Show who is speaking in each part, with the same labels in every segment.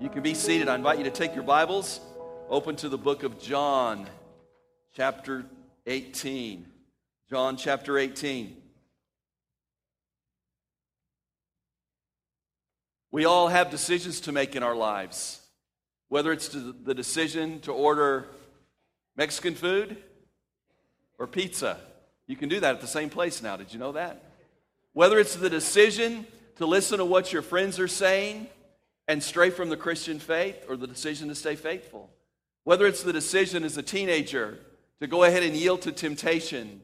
Speaker 1: You can be seated. I invite you to take your Bibles, open to the book of John, chapter 18. John chapter 18. We all have decisions to make in our lives, whether it's the decision to order Mexican food or pizza. You can do that at the same place now. Did you know that? Whether it's the decision to listen to what your friends are saying and stray from the Christian faith or the decision to stay faithful. Whether it's the decision as a teenager to go ahead and yield to temptation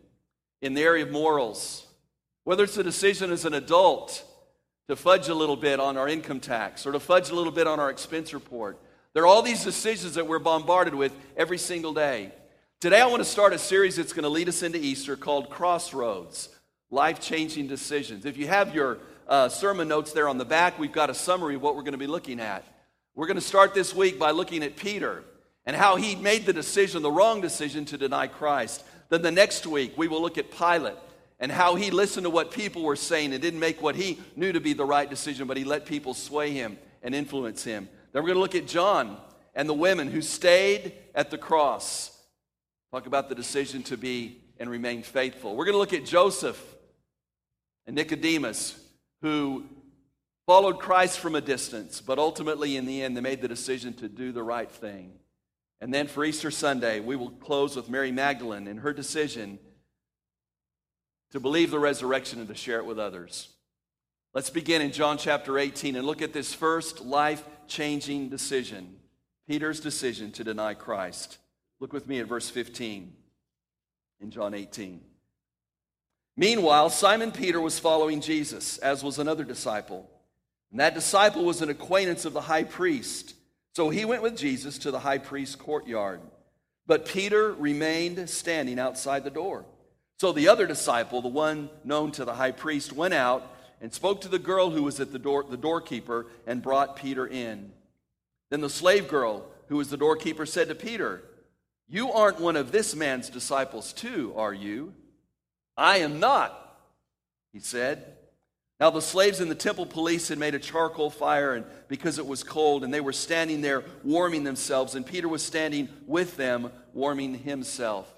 Speaker 1: in the area of morals, whether it's the decision as an adult to fudge a little bit on our income tax or to fudge a little bit on our expense report. There are all these decisions that we're bombarded with every single day. Today, I want to start a series that's going to lead us into Easter called Crossroads Life Changing Decisions. If you have your uh, sermon notes there on the back, we've got a summary of what we're going to be looking at. We're going to start this week by looking at Peter and how he made the decision, the wrong decision, to deny Christ. Then the next week, we will look at Pilate and how he listened to what people were saying and didn't make what he knew to be the right decision, but he let people sway him and influence him. Then we're going to look at John and the women who stayed at the cross. Talk about the decision to be and remain faithful. We're going to look at Joseph and Nicodemus who followed Christ from a distance, but ultimately in the end they made the decision to do the right thing. And then for Easter Sunday, we will close with Mary Magdalene and her decision to believe the resurrection and to share it with others. Let's begin in John chapter 18 and look at this first life changing decision Peter's decision to deny Christ. Look with me at verse 15 in John 18. Meanwhile, Simon Peter was following Jesus, as was another disciple. And that disciple was an acquaintance of the high priest. So he went with Jesus to the high priest's courtyard. But Peter remained standing outside the door. So the other disciple, the one known to the high priest, went out and spoke to the girl who was at the door, the doorkeeper, and brought Peter in. Then the slave girl, who was the doorkeeper, said to Peter, You aren't one of this man's disciples, too, are you? I am not, he said. Now, the slaves in the temple police had made a charcoal fire and because it was cold, and they were standing there warming themselves, and Peter was standing with them warming himself.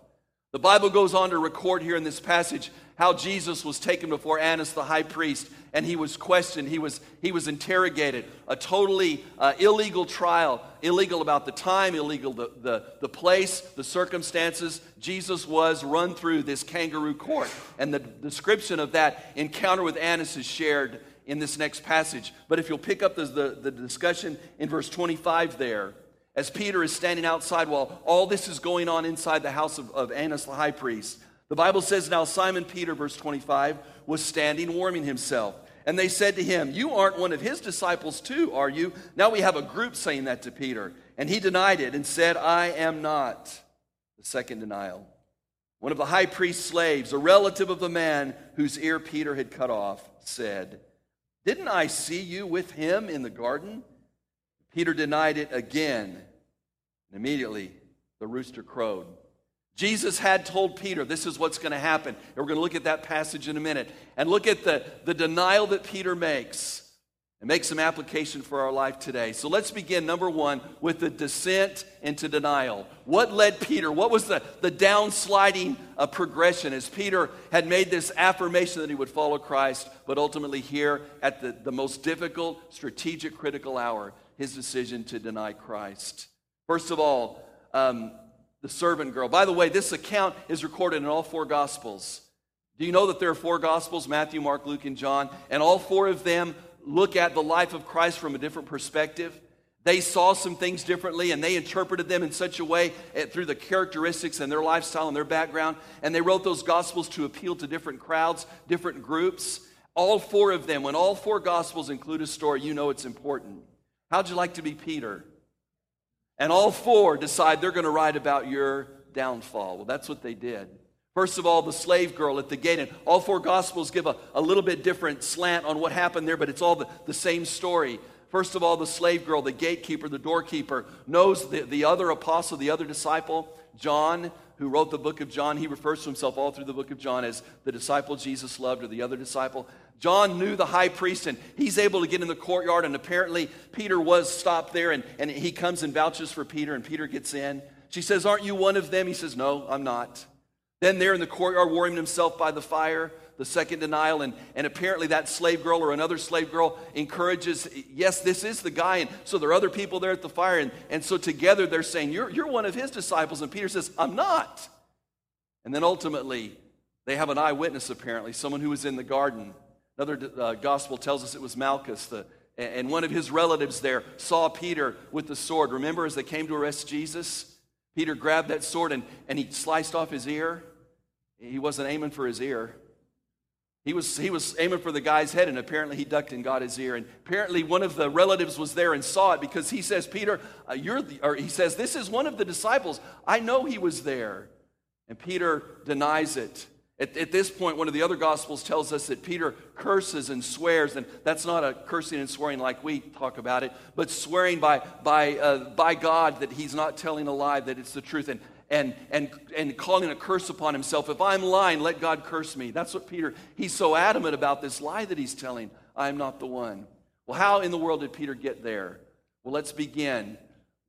Speaker 1: The Bible goes on to record here in this passage how Jesus was taken before Annas the high priest and he was questioned, he was, he was interrogated. A totally uh, illegal trial, illegal about the time, illegal the, the, the place, the circumstances. Jesus was run through this kangaroo court. And the description of that encounter with Annas is shared in this next passage. But if you'll pick up the, the, the discussion in verse 25 there, as Peter is standing outside while all this is going on inside the house of, of Annas the high priest, the Bible says, Now Simon Peter, verse 25, was standing warming himself. And they said to him, You aren't one of his disciples, too, are you? Now we have a group saying that to Peter. And he denied it and said, I am not. The second denial. One of the high priest's slaves, a relative of the man whose ear Peter had cut off, said, Didn't I see you with him in the garden? Peter denied it again. And immediately the rooster crowed. Jesus had told Peter, this is what's going to happen. And we're going to look at that passage in a minute. And look at the, the denial that Peter makes and make some application for our life today. So let's begin, number one, with the descent into denial. What led Peter? What was the, the downsliding uh, progression as Peter had made this affirmation that he would follow Christ, but ultimately here at the, the most difficult, strategic, critical hour, his decision to deny Christ? First of all, um, the servant girl. By the way, this account is recorded in all four Gospels. Do you know that there are four Gospels Matthew, Mark, Luke, and John? And all four of them look at the life of Christ from a different perspective. They saw some things differently and they interpreted them in such a way eh, through the characteristics and their lifestyle and their background. And they wrote those Gospels to appeal to different crowds, different groups. All four of them, when all four Gospels include a story, you know it's important. How'd you like to be Peter? And all four decide they're going to write about your downfall. Well, that's what they did. First of all, the slave girl at the gate. And all four gospels give a, a little bit different slant on what happened there, but it's all the, the same story. First of all, the slave girl, the gatekeeper, the doorkeeper, knows the, the other apostle, the other disciple, John, who wrote the book of John. He refers to himself all through the book of John as the disciple Jesus loved or the other disciple. John knew the high priest, and he's able to get in the courtyard. And apparently, Peter was stopped there, and, and he comes and vouches for Peter, and Peter gets in. She says, Aren't you one of them? He says, No, I'm not. Then, there in the courtyard, warming himself by the fire, the second denial. And, and apparently, that slave girl or another slave girl encourages, Yes, this is the guy. And so there are other people there at the fire. And, and so together they're saying, you're, you're one of his disciples. And Peter says, I'm not. And then ultimately, they have an eyewitness, apparently, someone who was in the garden. Another uh, gospel tells us it was Malchus, the, and one of his relatives there saw Peter with the sword. Remember, as they came to arrest Jesus, Peter grabbed that sword and, and he sliced off his ear. He wasn't aiming for his ear. He was, he was aiming for the guy's head, and apparently he ducked and got his ear. And apparently one of the relatives was there and saw it because he says, Peter, uh, you're the, or he says, this is one of the disciples. I know he was there. And Peter denies it. At, at, this point, one of the other Gospels tells us that Peter curses and swears, and that's not a cursing and swearing like we talk about it, but swearing by, by, uh, by God that he's not telling a lie, that it's the truth, and, and, and, and calling a curse upon himself. If I'm lying, let God curse me. That's what Peter, he's so adamant about this lie that he's telling. I'm not the one. Well, how in the world did Peter get there? Well, let's begin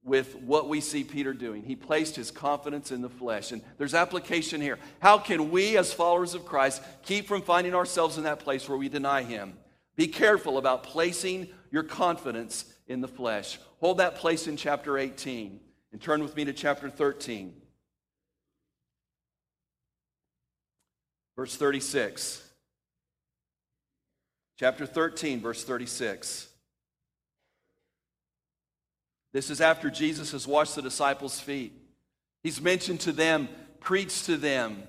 Speaker 1: with what we see Peter doing. He placed his confidence in the flesh. And there's application here. How can we, as followers of Christ, keep from finding ourselves in that place where we deny him? Be careful about placing your confidence in the flesh. Hold that place in chapter 18 and turn with me to chapter 13. Verse 36. Chapter 13, verse 36. This is after Jesus has washed the disciples' feet. He's mentioned to them, preached to them,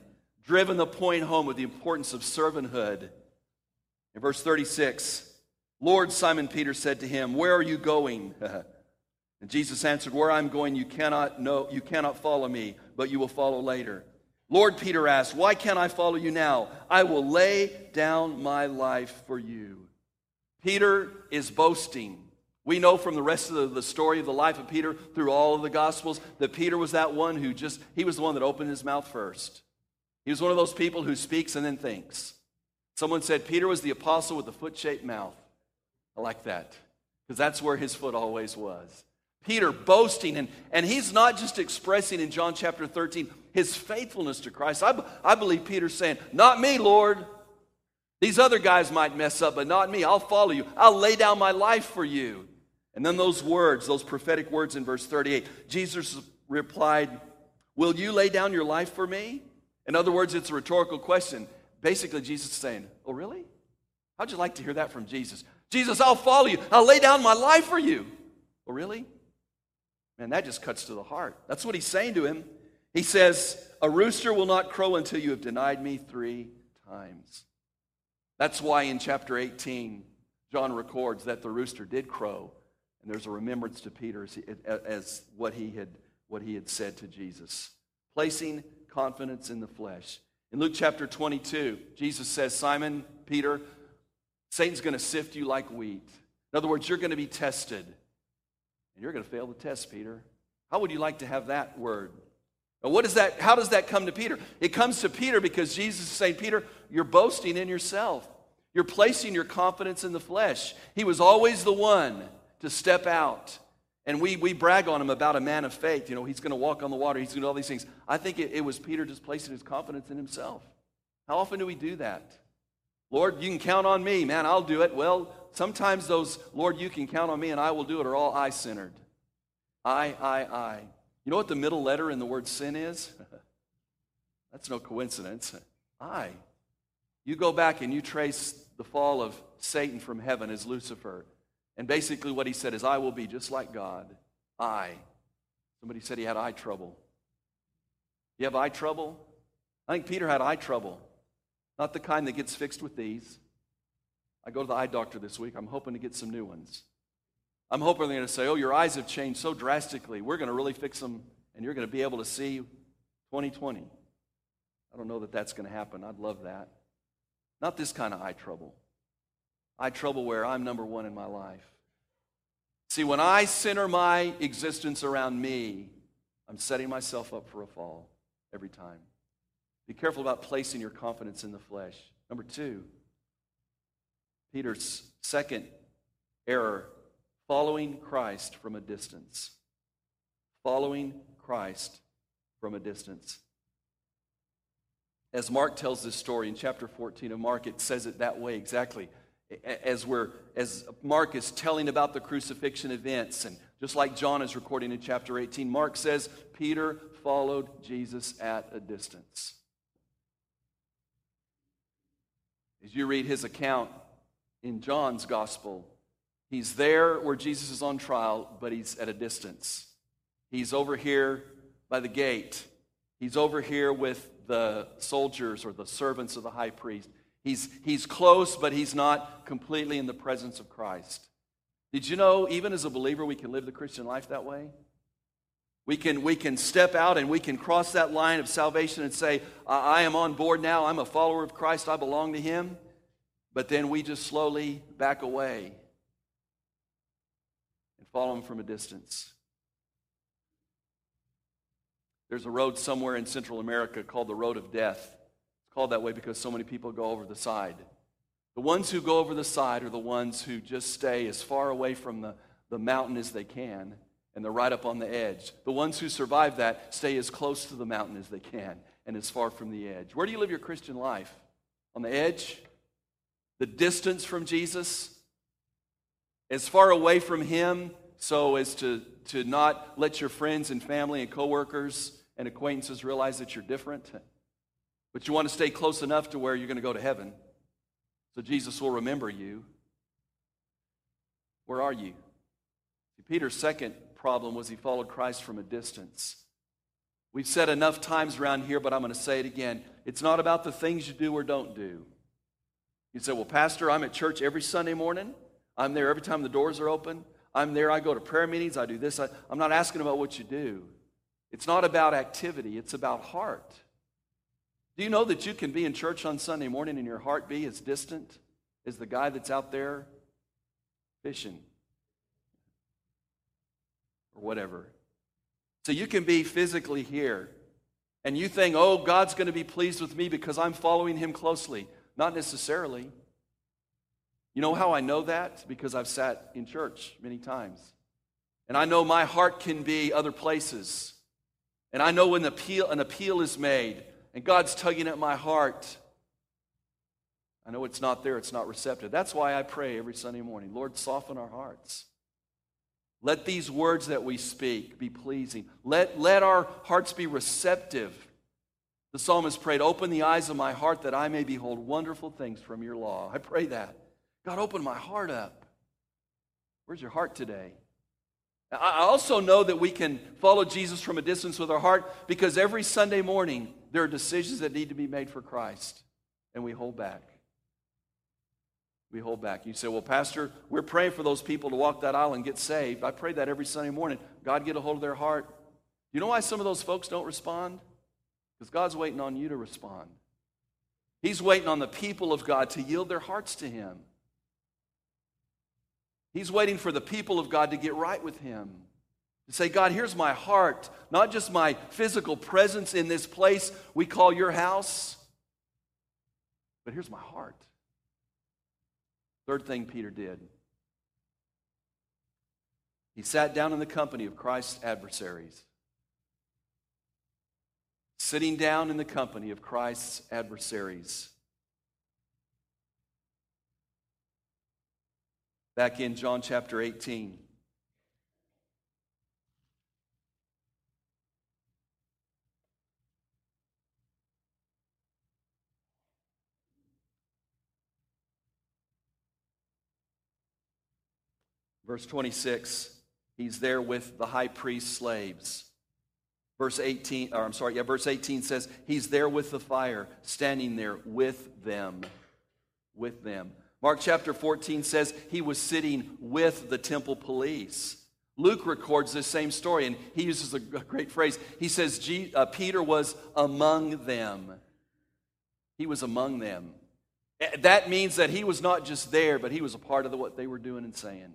Speaker 1: driven the point home of the importance of servanthood. In verse 36, Lord, Simon Peter said to him, Where are you going? and Jesus answered, Where I'm going, you cannot know, you cannot follow me, but you will follow later. Lord, Peter asked, Why can't I follow you now? I will lay down my life for you. Peter is boasting. We know from the rest of the, story of the life of Peter through all of the Gospels that Peter was that one who just, he was the one that opened his mouth first. He was one of those people who speaks and then thinks. Someone said Peter was the apostle with the foot shaped mouth. I like that because that's where his foot always was. Peter boasting, and, and he's not just expressing in John chapter 13 his faithfulness to Christ. I, I believe Peter's saying, Not me, Lord. These other guys might mess up, but not me. I'll follow you. I'll lay down my life for you. And then those words, those prophetic words in verse 38, Jesus replied, Will you lay down your life for me? In other words, it's a rhetorical question. Basically, Jesus is saying, Oh, really? How'd you like to hear that from Jesus? Jesus, I'll follow you. I'll lay down my life for you. Oh, really? Man, that just cuts to the heart. That's what he's saying to him. He says, A rooster will not crow until you have denied me three times. That's why in chapter 18, John records that the rooster did crow and there's a remembrance to Peter as, as what, he had, what he had said to Jesus. Placing confidence in the flesh. In Luke chapter 22, Jesus says, Simon, Peter, Satan's going to sift you like wheat. In other words, you're going to be tested. And you're going to fail the test, Peter. How would you like to have that word? Now, what is that? How does that come to Peter? It comes to Peter because Jesus is saying, Peter, you're boasting in yourself. You're placing your confidence in the flesh. He was always the one to step out. And we, we brag on him about a man of faith. You know, he's going to walk on the water, he's going to do all these things. I think it, it was Peter just placing his confidence in himself. How often do we do that? Lord, you can count on me, man, I'll do it. Well, sometimes those, Lord, you can count on me and I will do it, are all I centered. I, I, I. You know what the middle letter in the word sin is? That's no coincidence. I. You go back and you trace the fall of Satan from heaven as Lucifer. And basically, what he said is, I will be just like God. I. Somebody said he had eye trouble. You have eye trouble? I think Peter had eye trouble. Not the kind that gets fixed with these. I go to the eye doctor this week. I'm hoping to get some new ones. I'm hoping they're going to say, Oh, your eyes have changed so drastically. We're going to really fix them, and you're going to be able to see 2020. I don't know that that's going to happen. I'd love that. Not this kind of eye trouble. Eye trouble where I'm number one in my life. See, when I center my existence around me, I'm setting myself up for a fall every time. Be careful about placing your confidence in the flesh. Number two, Peter's second error following Christ from a distance. Following Christ from a distance. As Mark tells this story in chapter 14 of Mark, it says it that way exactly. As, we're, as Mark is telling about the crucifixion events, and just like John is recording in chapter 18, Mark says Peter followed Jesus at a distance. As you read his account in John's gospel, he's there where Jesus is on trial, but he's at a distance. He's over here by the gate. He's over here with the soldiers or the servants of the high priest. He's, he's close, but he's not completely in the presence of Christ. Did you know, even as a believer, we can live the Christian life that way? We can, we can step out and we can cross that line of salvation and say, I am on board now. I'm a follower of Christ. I belong to Him. But then we just slowly back away and follow Him from a distance. There's a road somewhere in Central America called the Road of Death. Called that way because so many people go over the side. The ones who go over the side are the ones who just stay as far away from the, the mountain as they can, and they're right up on the edge. The ones who survive that stay as close to the mountain as they can and as far from the edge. Where do you live your Christian life? On the edge? The distance from Jesus? As far away from Him so as to, to not let your friends and family and coworkers and acquaintances realize that you're different. But you want to stay close enough to where you're going to go to heaven. So Jesus will remember you. Where are you? Peter's second problem was he followed Christ from a distance. We've said enough times around here, but I'm going to say it again. It's not about the things you do or don't do. You say, Well, Pastor, I'm at church every Sunday morning. I'm there every time the doors are open. I'm there. I go to prayer meetings. I do this. I, I'm not asking about what you do. It's not about activity, it's about heart. Do you know that you can be in church on Sunday morning and your heart be as distant as the guy that's out there fishing or whatever? So you can be physically here and you think, oh, God's going to be pleased with me because I'm following him closely. Not necessarily. You know how I know that? Because I've sat in church many times. And I know my heart can be other places. And I know when appeal, an appeal is made and God's tugging at my heart. I know it's not there, it's not receptive. That's why I pray every Sunday morning Lord, soften our hearts. Let these words that we speak be pleasing. Let, let our hearts be receptive. The psalmist prayed, Open the eyes of my heart that I may behold wonderful things from your law. I pray that. God, open my heart up. Where's your heart today? I also know that we can follow Jesus from a distance with our heart because every Sunday morning there are decisions that need to be made for Christ, and we hold back. We hold back. You say, Well, Pastor, we're praying for those people to walk that aisle and get saved. I pray that every Sunday morning. God, get a hold of their heart. You know why some of those folks don't respond? Because God's waiting on you to respond. He's waiting on the people of God to yield their hearts to Him. He's waiting for the people of God to get right with Him. To say, God, here's my heart, not just my physical presence in this place we call your house, but here's my heart. Third thing Peter did he sat down in the company of Christ's adversaries. Sitting down in the company of Christ's adversaries. back in John chapter 18. Verse 26, he's there with the high priest's slaves. Verse 18, or I'm sorry, yeah, verse 18 says, he's there with the fire, standing there with them. With them. Mark chapter 14 says he was sitting with the temple police. Luke records this same story, and he uses a great phrase. He says uh, Peter was among them. He was among them. That means that he was not just there, but he was a part of what they were doing and saying.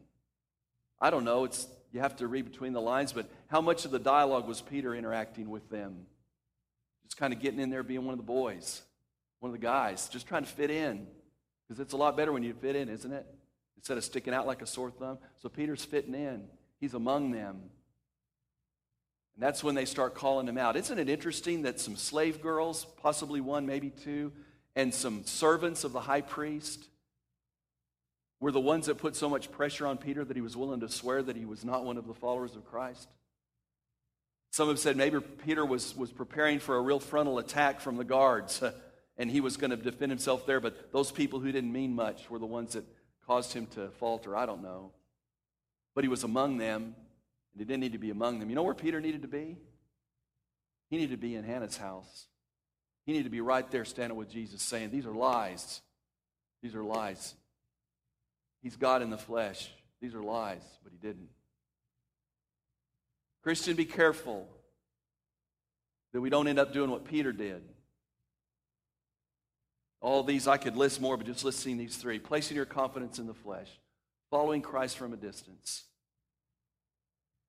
Speaker 1: I don't know. It's you have to read between the lines, but how much of the dialogue was Peter interacting with them? Just kind of getting in there, being one of the boys, one of the guys, just trying to fit in. Because it's a lot better when you fit in, isn't it? Instead of sticking out like a sore thumb. So Peter's fitting in, he's among them. And that's when they start calling him out. Isn't it interesting that some slave girls, possibly one, maybe two, and some servants of the high priest were the ones that put so much pressure on Peter that he was willing to swear that he was not one of the followers of Christ? Some have said maybe Peter was, was preparing for a real frontal attack from the guards. and he was going to defend himself there, but those people who didn't mean much were the ones that caused him to falter. I don't know. But he was among them, and he didn't need to be among them. You know where Peter needed to be? He needed to be in Annas' house. He needed to be right there standing with Jesus saying, These are lies. These are lies. He's God in the flesh. These are lies, but he didn't. Christian, be careful that we don't end up doing what Peter did all these, I could list more, but just listing these three placing your confidence in the flesh, following Christ from a distance,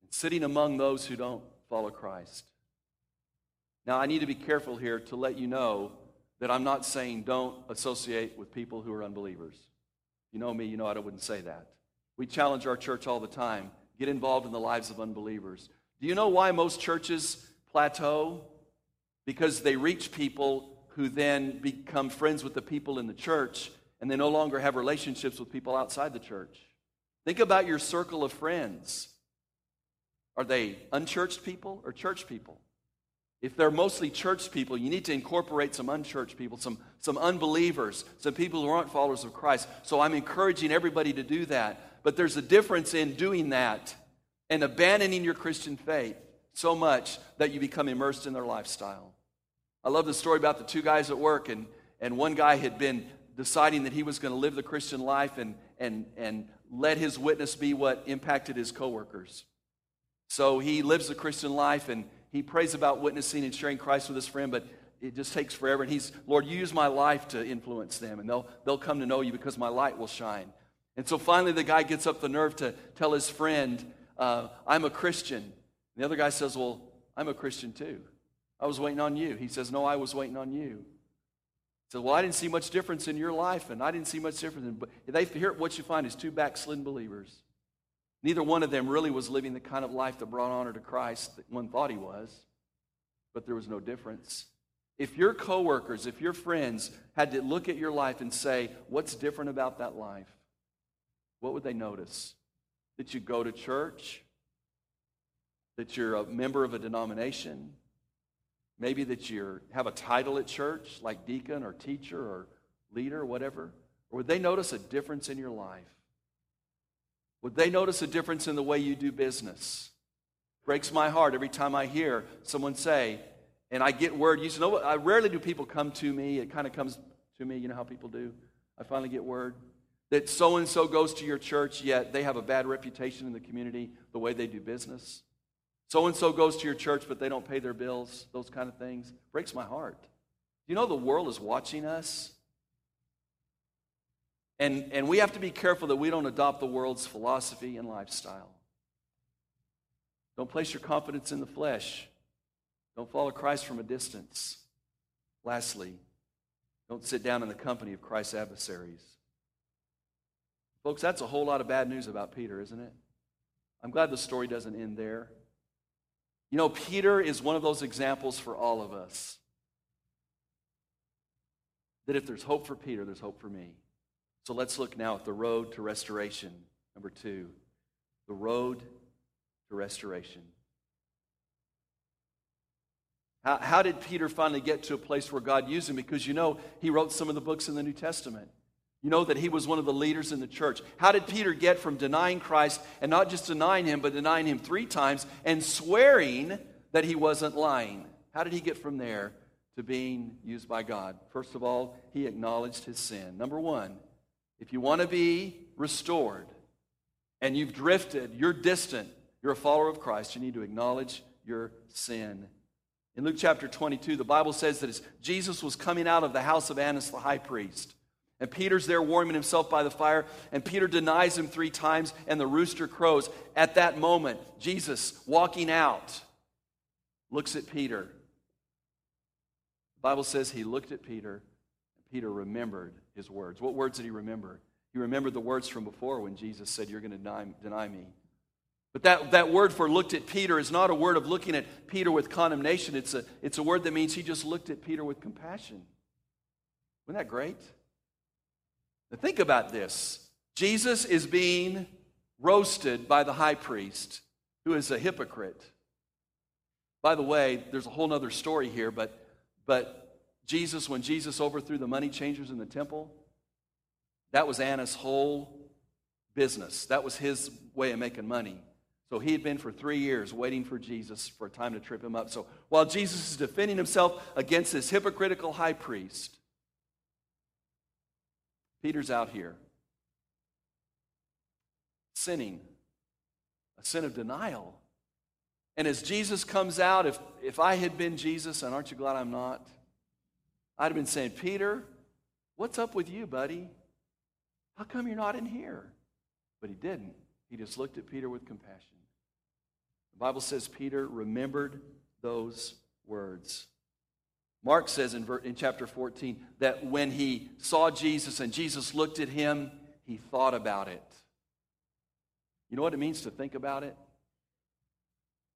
Speaker 1: and sitting among those who don't follow Christ. Now, I need to be careful here to let you know that I'm not saying don't associate with people who are unbelievers. You know me, you know I wouldn't say that. We challenge our church all the time get involved in the lives of unbelievers. Do you know why most churches plateau? Because they reach people who then become friends with the people in the church and they no longer have relationships with people outside the church. Think about your circle of friends. Are they unchurched people or church people? If they're mostly church people, you need to incorporate some unchurched people, some, some unbelievers, some people who aren't followers of Christ. So I'm encouraging everybody to do that. But there's a difference in doing that and abandoning your Christian faith so much that you become immersed in their lifestyle. I love the story about the two guys at work, and, and one guy had been deciding that he was going to live the Christian life and, and, and let his witness be what impacted his coworkers. So he lives the Christian life and he prays about witnessing and sharing Christ with his friend, but it just takes forever. And he's, Lord, use my life to influence them, and they'll, they'll come to know you because my light will shine. And so finally, the guy gets up the nerve to tell his friend, uh, I'm a Christian. And the other guy says, Well, I'm a Christian too. I was waiting on you. He says, No, I was waiting on you. He said, Well, I didn't see much difference in your life, and I didn't see much difference in. But they, here, what you find is two backslidden believers. Neither one of them really was living the kind of life that brought honor to Christ that one thought he was, but there was no difference. If your coworkers, if your friends had to look at your life and say, What's different about that life? What would they notice? That you go to church? That you're a member of a denomination? Maybe that you have a title at church, like deacon or teacher or leader or whatever. Or would they notice a difference in your life? Would they notice a difference in the way you do business? Breaks my heart every time I hear someone say, and I get word. You know what? I rarely do people come to me. It kind of comes to me. You know how people do. I finally get word that so and so goes to your church, yet they have a bad reputation in the community the way they do business. So and so goes to your church, but they don't pay their bills, those kind of things. Breaks my heart. You know, the world is watching us. And, and we have to be careful that we don't adopt the world's philosophy and lifestyle. Don't place your confidence in the flesh. Don't follow Christ from a distance. Lastly, don't sit down in the company of Christ's adversaries. Folks, that's a whole lot of bad news about Peter, isn't it? I'm glad the story doesn't end there. You know, Peter is one of those examples for all of us. That if there's hope for Peter, there's hope for me. So let's look now at the road to restoration. Number two, the road to restoration. How, how did Peter finally get to a place where God used him? Because you know, he wrote some of the books in the New Testament. You know that he was one of the leaders in the church. How did Peter get from denying Christ and not just denying him, but denying him three times and swearing that he wasn't lying? How did he get from there to being used by God? First of all, he acknowledged his sin. Number one, If you want to be restored and you've drifted, you're distant, you're a follower of Christ, you need to acknowledge your sin. In Luke chapter 22, the Bible says that as Jesus was coming out of the house of Annas the high priest, and Peter's there warming himself by the fire, and Peter denies him three times, and the rooster crows. At that moment, Jesus, walking out, looks at Peter. The Bible says he looked at Peter, and Peter remembered his words. What words did he remember? He remembered the words from before when Jesus said, You're going to deny, deny me. But that, that word for looked at Peter is not a word of looking at Peter with condemnation. It's a, it's a word that means he just looked at Peter with compassion. Wasn't that great? Now think about this. Jesus is being roasted by the high priest, who is a hypocrite. By the way, there's a whole other story here, but, but Jesus, when Jesus overthrew the money changers in the temple, that was Annas' whole business. That was his way of making money. So he had been for three years waiting for Jesus for a time to trip him up. So while Jesus is defending himself against this hypocritical high priest, Peter's out here sinning, a sin of denial. And as Jesus comes out, if, if I had been Jesus, and aren't you glad I'm not? I'd have been saying, Peter, what's up with you, buddy? How come you're not in here? But he didn't. He just looked at Peter with compassion. The Bible says Peter remembered those words. Mark says in, in chapter 14 that when he saw Jesus and Jesus looked at him, he thought about it. You know what it means to think about it?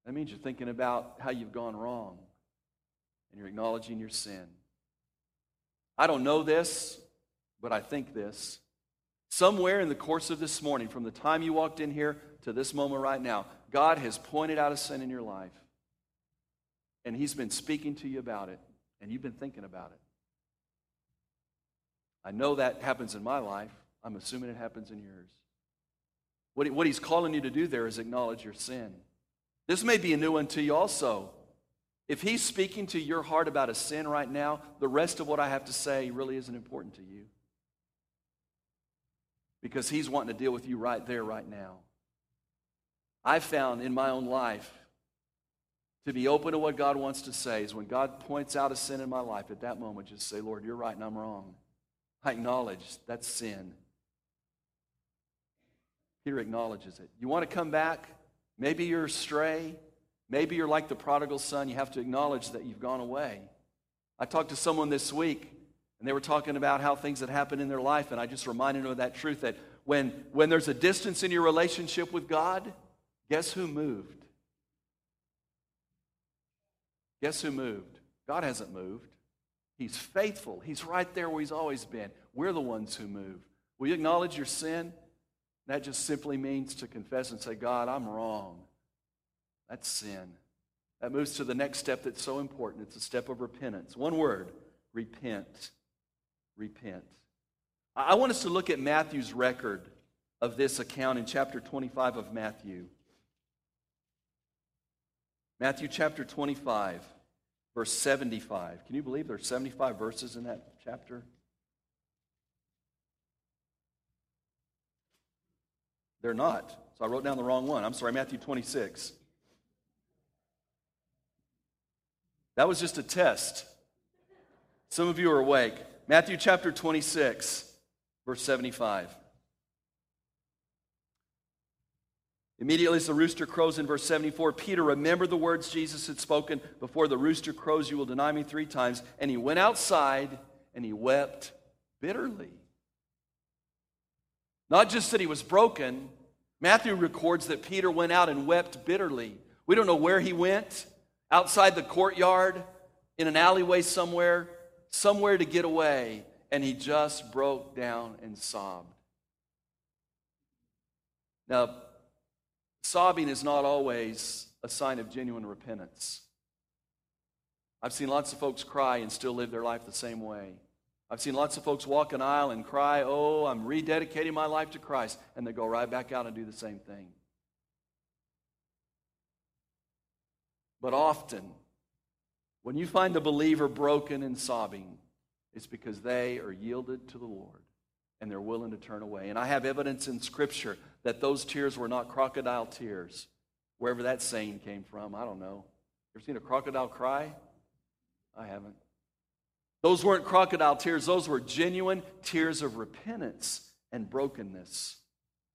Speaker 1: That means you're thinking about how you've gone wrong and you're acknowledging your sin. I don't know this, but I think this. Somewhere in the course of this morning, from the time you walked in here to this moment right now, God has pointed out a sin in your life. And He's been speaking to you about it and you've been thinking about it. I know that happens in my life. I'm assuming it happens in yours. What, what he's calling you to do there is acknowledge your sin. This may be a new one to you also. If he's speaking to your heart about a sin right now, the rest of what I have to say really isn't important to you. Because he's wanting to deal with you right there, right now. I've found in my own life to be open to what God wants to say is when God points out a sin in my life, at that moment, just say, Lord, you're right and I'm wrong. I acknowledge that's sin. Peter acknowledges it. You want to come back? Maybe you're astray. Maybe you're like the prodigal son. You have to acknowledge that you've gone away. I talked to someone this week, and they were talking about how things had happened in their life, and I just reminded them of that truth that when, when there's a distance in your relationship with God, guess who moved? Guess who moved? God hasn't moved. He's faithful. He's right there where He's always been. We're the ones who move. Will you acknowledge your sin? That just simply means to confess and say, God, I'm wrong. That's sin. That moves to the next step that's so important. It's a step of repentance. One word repent. Repent. I want us to look at Matthew's record of this account in chapter 25 of Matthew. Matthew chapter 25, verse 75. Can you believe there's 75 verses in that chapter? They're not. So I wrote down the wrong one. I'm sorry, Matthew 26. That was just a test. Some of you are awake. Matthew chapter 26, verse 75. Immediately as the rooster crows in verse 74, Peter remembered the words Jesus had spoken Before the rooster crows, you will deny me three times. And he went outside and he wept bitterly. Not just that he was broken, Matthew records that Peter went out and wept bitterly. We don't know where he went, outside the courtyard, in an alleyway somewhere, somewhere to get away, and he just broke down and sobbed. Now, Sobbing is not always a sign of genuine repentance. I've seen lots of folks cry and still live their life the same way. I've seen lots of folks walk an aisle and cry, Oh, I'm rededicating my life to Christ, and they go right back out and do the same thing. But often, when you find a believer broken and sobbing, it's because they are yielded to the Lord and they're willing to turn away. And I have evidence in Scripture that those tears were not crocodile tears. Wherever that saying came from, I don't know. You ever seen a crocodile cry? I haven't. Those weren't crocodile tears, those were genuine tears of repentance and brokenness.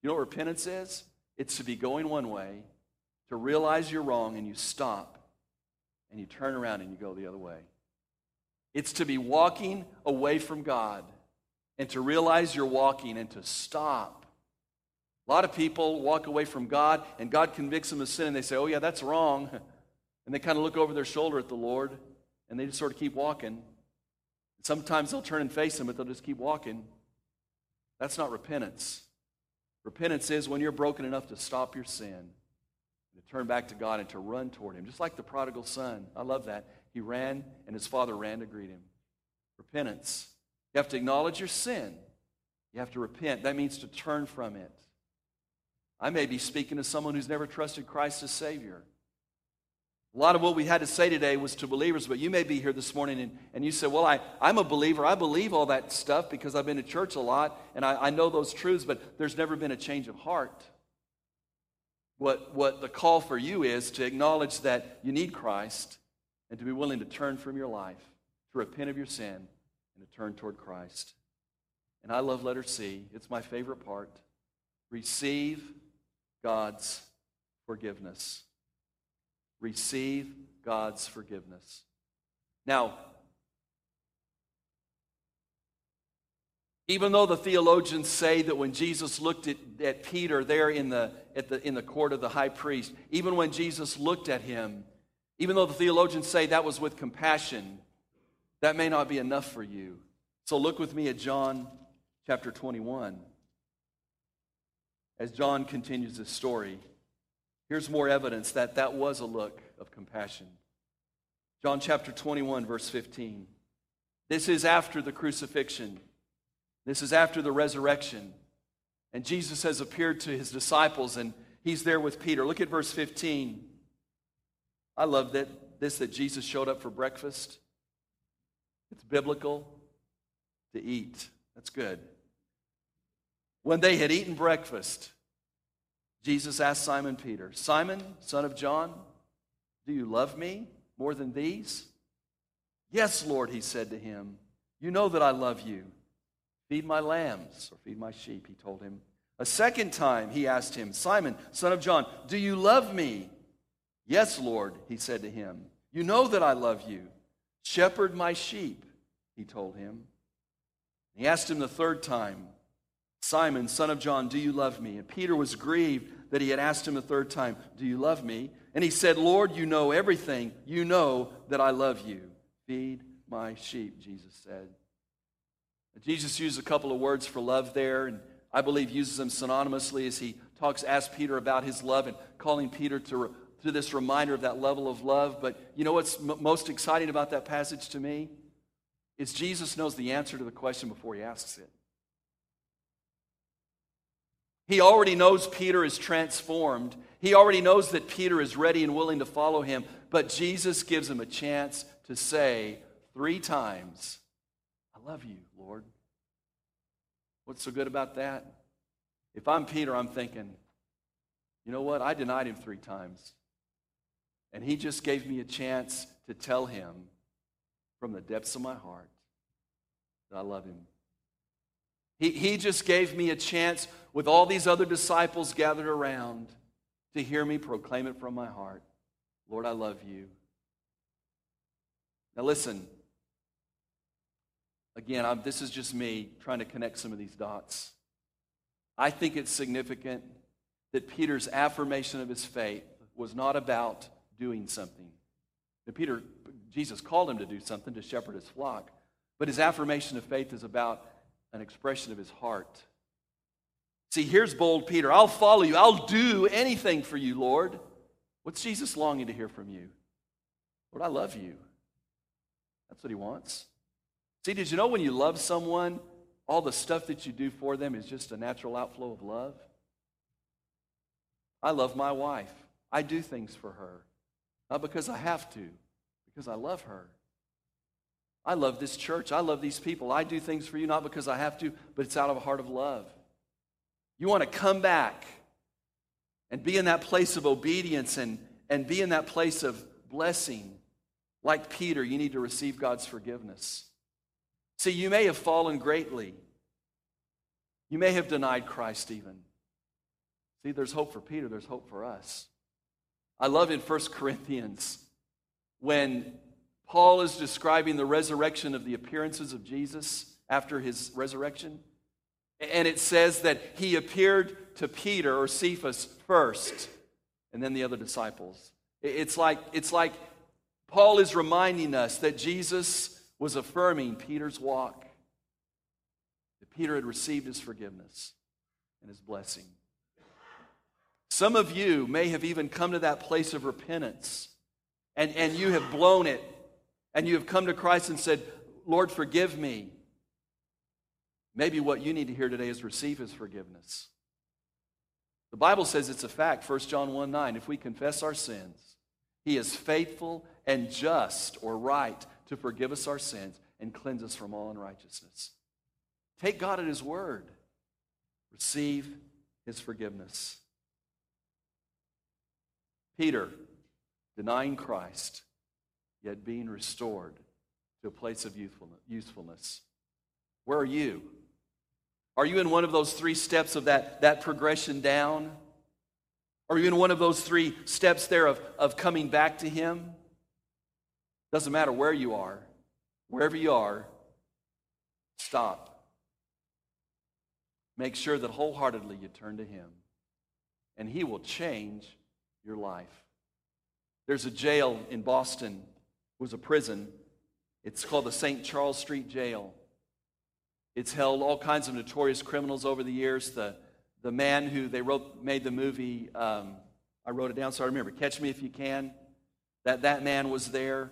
Speaker 1: You know what repentance is? It's to be going one way, to realize you're wrong, and you stop, and you turn around and you go the other way. It's to be walking away from God and to realize you're walking and to stop. A lot of people walk away from God and God convicts them of sin and they say, Oh, yeah, that's wrong. And they kind of look over their shoulder at the Lord and they just sort of keep walking. Sometimes they'll turn and face Him, but they'll just keep walking. That's not repentance. Repentance is when you're broken enough to stop your sin, to turn back to God, and to run toward Him. Just like the prodigal son. I love that. He ran, and his father ran to greet him. Repentance. You have to acknowledge your sin. You have to repent. That means to turn from it. I may be speaking to someone who's never trusted Christ as Savior. A lot of what we had to say today was to believers, but you may be here this morning and, and you say, Well, I, I'm a believer. I believe all that stuff because I've been to church a lot and I, I know those truths, but there's never been a change of heart. What, what the call for you is to acknowledge that you need Christ and to be willing to turn from your life, to repent of your sin, and to turn toward Christ. And I love letter C, it's my favorite part. Receive God's forgiveness receive God's forgiveness. Now, even though the theologians say that when Jesus looked at, at Peter there in the, at the, in the court of the high priest, even when Jesus looked at him, even though the theologians say that was with compassion, that may not be enough for you. So look with me at John chapter 21. As John continues his story. Here's more evidence that that was a look of compassion. John chapter 21, verse 15. This is after the crucifixion, this is after the resurrection. And Jesus has appeared to his disciples, and he's there with Peter. Look at verse 15. I love that this that Jesus showed up for breakfast. It's biblical to eat. That's good. When they had eaten breakfast, Jesus asked Simon Peter, Simon, son of John, do you love me more than these? Yes, Lord, he said to him. You know that I love you. Feed my lambs, or feed my sheep, he told him. A second time he asked him, Simon, son of John, do you love me? Yes, Lord, he said to him. You know that I love you. Shepherd my sheep, he told him. He asked him the third time, Simon, son of John, do you love me? And Peter was grieved that he had asked him the third time, Do you love me? And he said, Lord, you know everything. You know that I love you. Feed my sheep, Jesus said. Jesus used a couple of words for love there, and I believe uses them synonymously as he talks, asks Peter about his love and calling Peter to, to this reminder of that level of love. But you know what's m- most exciting about that passage to me? Is Jesus knows the answer to the question before he asks it. He already knows Peter is transformed. He already knows that Peter is ready and willing to follow him. But Jesus gives him a chance to say three times, I love you, Lord. What's so good about that? If I'm Peter, I'm thinking, you know what? I denied him three times. And he just gave me a chance to tell him from the depths of my heart that I love him. He, he just gave me a chance with all these other disciples gathered around to hear me proclaim it from my heart Lord, I love you. Now, listen. Again, I'm, this is just me trying to connect some of these dots. I think it's significant that Peter's affirmation of his faith was not about doing something. That Peter, Jesus called him to do something to shepherd his flock, but his affirmation of faith is about an expression of his heart. See, here's bold Peter. I'll follow you. I'll do anything for you, Lord. What's Jesus longing to hear from you? Lord, I love you. That's what he wants. See, did you know when you love someone, all the stuff that you do for them is just a natural outflow of love? I love my wife. I do things for her. Not because I have to, because I love her. I love this church. I love these people. I do things for you not because I have to, but it's out of a heart of love. You want to come back and be in that place of obedience and, and be in that place of blessing. Like Peter, you need to receive God's forgiveness. See, you may have fallen greatly. You may have denied Christ even. See, there's hope for Peter, there's hope for us. I love in 1 Corinthians when Paul is describing the resurrection of the appearances of Jesus after his resurrection. And it says that he appeared to Peter or Cephas first, and then the other disciples. It's like, it's like Paul is reminding us that Jesus was affirming Peter's walk, that Peter had received his forgiveness and his blessing. Some of you may have even come to that place of repentance and, and you have blown it and you have come to Christ and said, Lord, forgive me. Maybe what you need to hear today is receive his forgiveness. The Bible says it's a fact, 1 John 1 9. If we confess our sins, he is faithful and just or right to forgive us our sins and cleanse us from all unrighteousness. Take God at his word. Receive his forgiveness. Peter, denying Christ, yet being restored to a place of usefulness. Where are you? Are you in one of those three steps of that, that progression down? Are you in one of those three steps there of, of coming back to Him? Doesn't matter where you are, wherever you are, stop. Make sure that wholeheartedly you turn to Him, and He will change your life. There's a jail in Boston, it was a prison. It's called the St. Charles Street Jail. It's held all kinds of notorious criminals over the years. The, the man who they wrote, made the movie, um, I wrote it down so I remember, Catch Me If You Can. That, that man was there.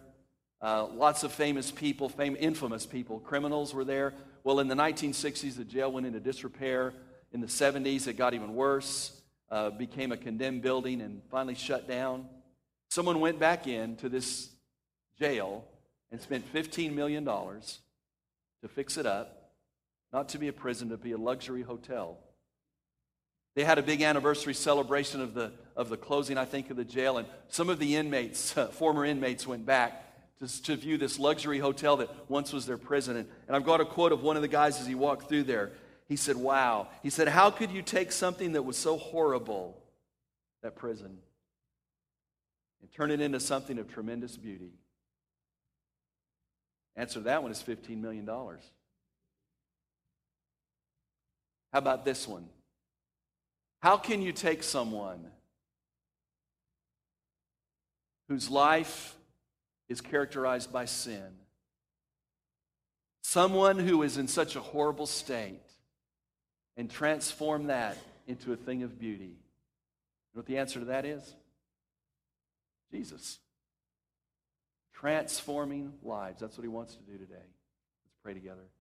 Speaker 1: Uh, lots of famous people, fam- infamous people, criminals were there. Well, in the 1960s, the jail went into disrepair. In the 70s, it got even worse uh, became a condemned building and finally shut down. Someone went back in to this jail and spent $15 million to fix it up, not to be a prison, to be a luxury hotel. They had a big anniversary celebration of the, of the closing, I think, of the jail, and some of the inmates, uh, former inmates, went back to, to view this luxury hotel that once was their prison. And, and I've got a quote of one of the guys as he walked through there. He said, Wow. He said, How could you take something that was so horrible, that prison, and turn it into something of tremendous beauty? Answer to that one is $15 million. How about this one? How can you take someone whose life is characterized by sin, someone who is in such a horrible state, and transform that into a thing of beauty? You know what the answer to that is? Jesus. Transforming lives. That's what he wants to do today. Let's pray together.